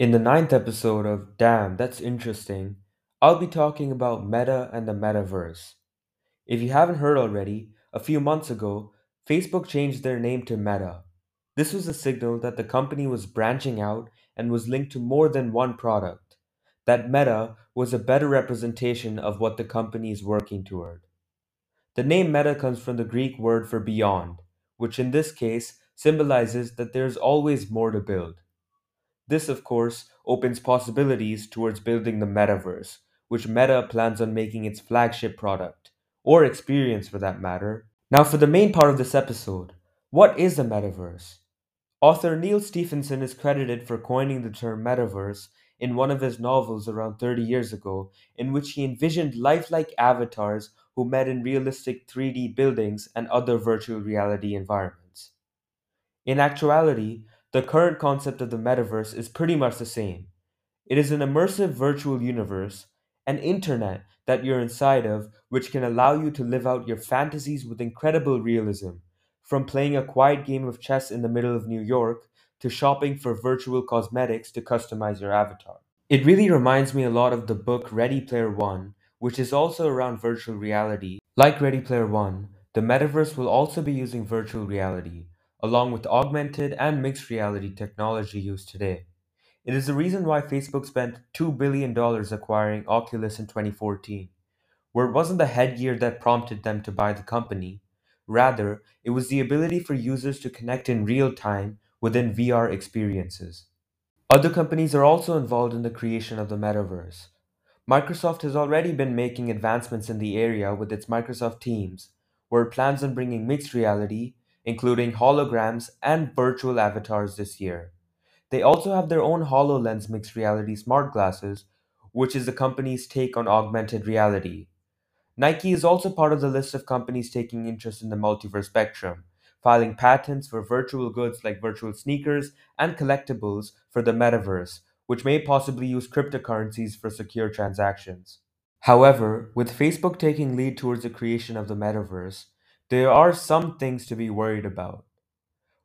In the ninth episode of Damn, That's Interesting, I'll be talking about Meta and the Metaverse. If you haven't heard already, a few months ago, Facebook changed their name to Meta. This was a signal that the company was branching out and was linked to more than one product. That Meta was a better representation of what the company is working toward. The name Meta comes from the Greek word for beyond, which in this case symbolizes that there is always more to build. This, of course, opens possibilities towards building the metaverse, which Meta plans on making its flagship product, or experience for that matter. Now, for the main part of this episode, what is a metaverse? Author Neal Stephenson is credited for coining the term metaverse in one of his novels around 30 years ago, in which he envisioned lifelike avatars who met in realistic 3D buildings and other virtual reality environments. In actuality, the current concept of the metaverse is pretty much the same. It is an immersive virtual universe, an internet that you're inside of, which can allow you to live out your fantasies with incredible realism, from playing a quiet game of chess in the middle of New York to shopping for virtual cosmetics to customize your avatar. It really reminds me a lot of the book Ready Player One, which is also around virtual reality. Like Ready Player One, the metaverse will also be using virtual reality, along with augmented and mixed reality technology used today. It is the reason why Facebook spent $2 billion acquiring Oculus in 2014, where it wasn't the headgear that prompted them to buy the company. Rather, it was the ability for users to connect in real time within VR experiences. Other companies are also involved in the creation of the metaverse. Microsoft has already been making advancements in the area with its Microsoft Teams, where it plans on bringing mixed reality, including holograms and virtual avatars this year. They also have their own HoloLens mixed reality smart glasses, which is the company's take on augmented reality. Nike is also part of the list of companies taking interest in the multiverse spectrum, filing patents for virtual goods like virtual sneakers and collectibles for the metaverse, which may possibly use cryptocurrencies for secure transactions. However, with Facebook taking lead towards the creation of the metaverse, there are some things to be worried about.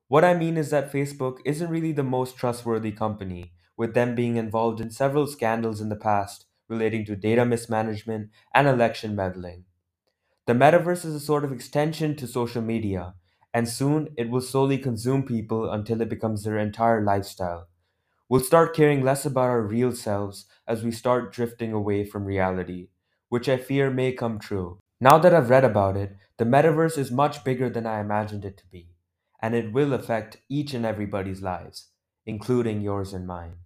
What I mean is that Facebook isn't really the most trustworthy company, with them being involved in several scandals in the past relating to data mismanagement and election meddling. The metaverse is a sort of extension to social media, and soon it will slowly consume people until it becomes their entire lifestyle. We'll start caring less about our real selves as we start drifting away from reality, which I fear may come true. Now that I've read about it, the metaverse is much bigger than I imagined it to be, and it will affect each and everybody's lives, including yours and mine.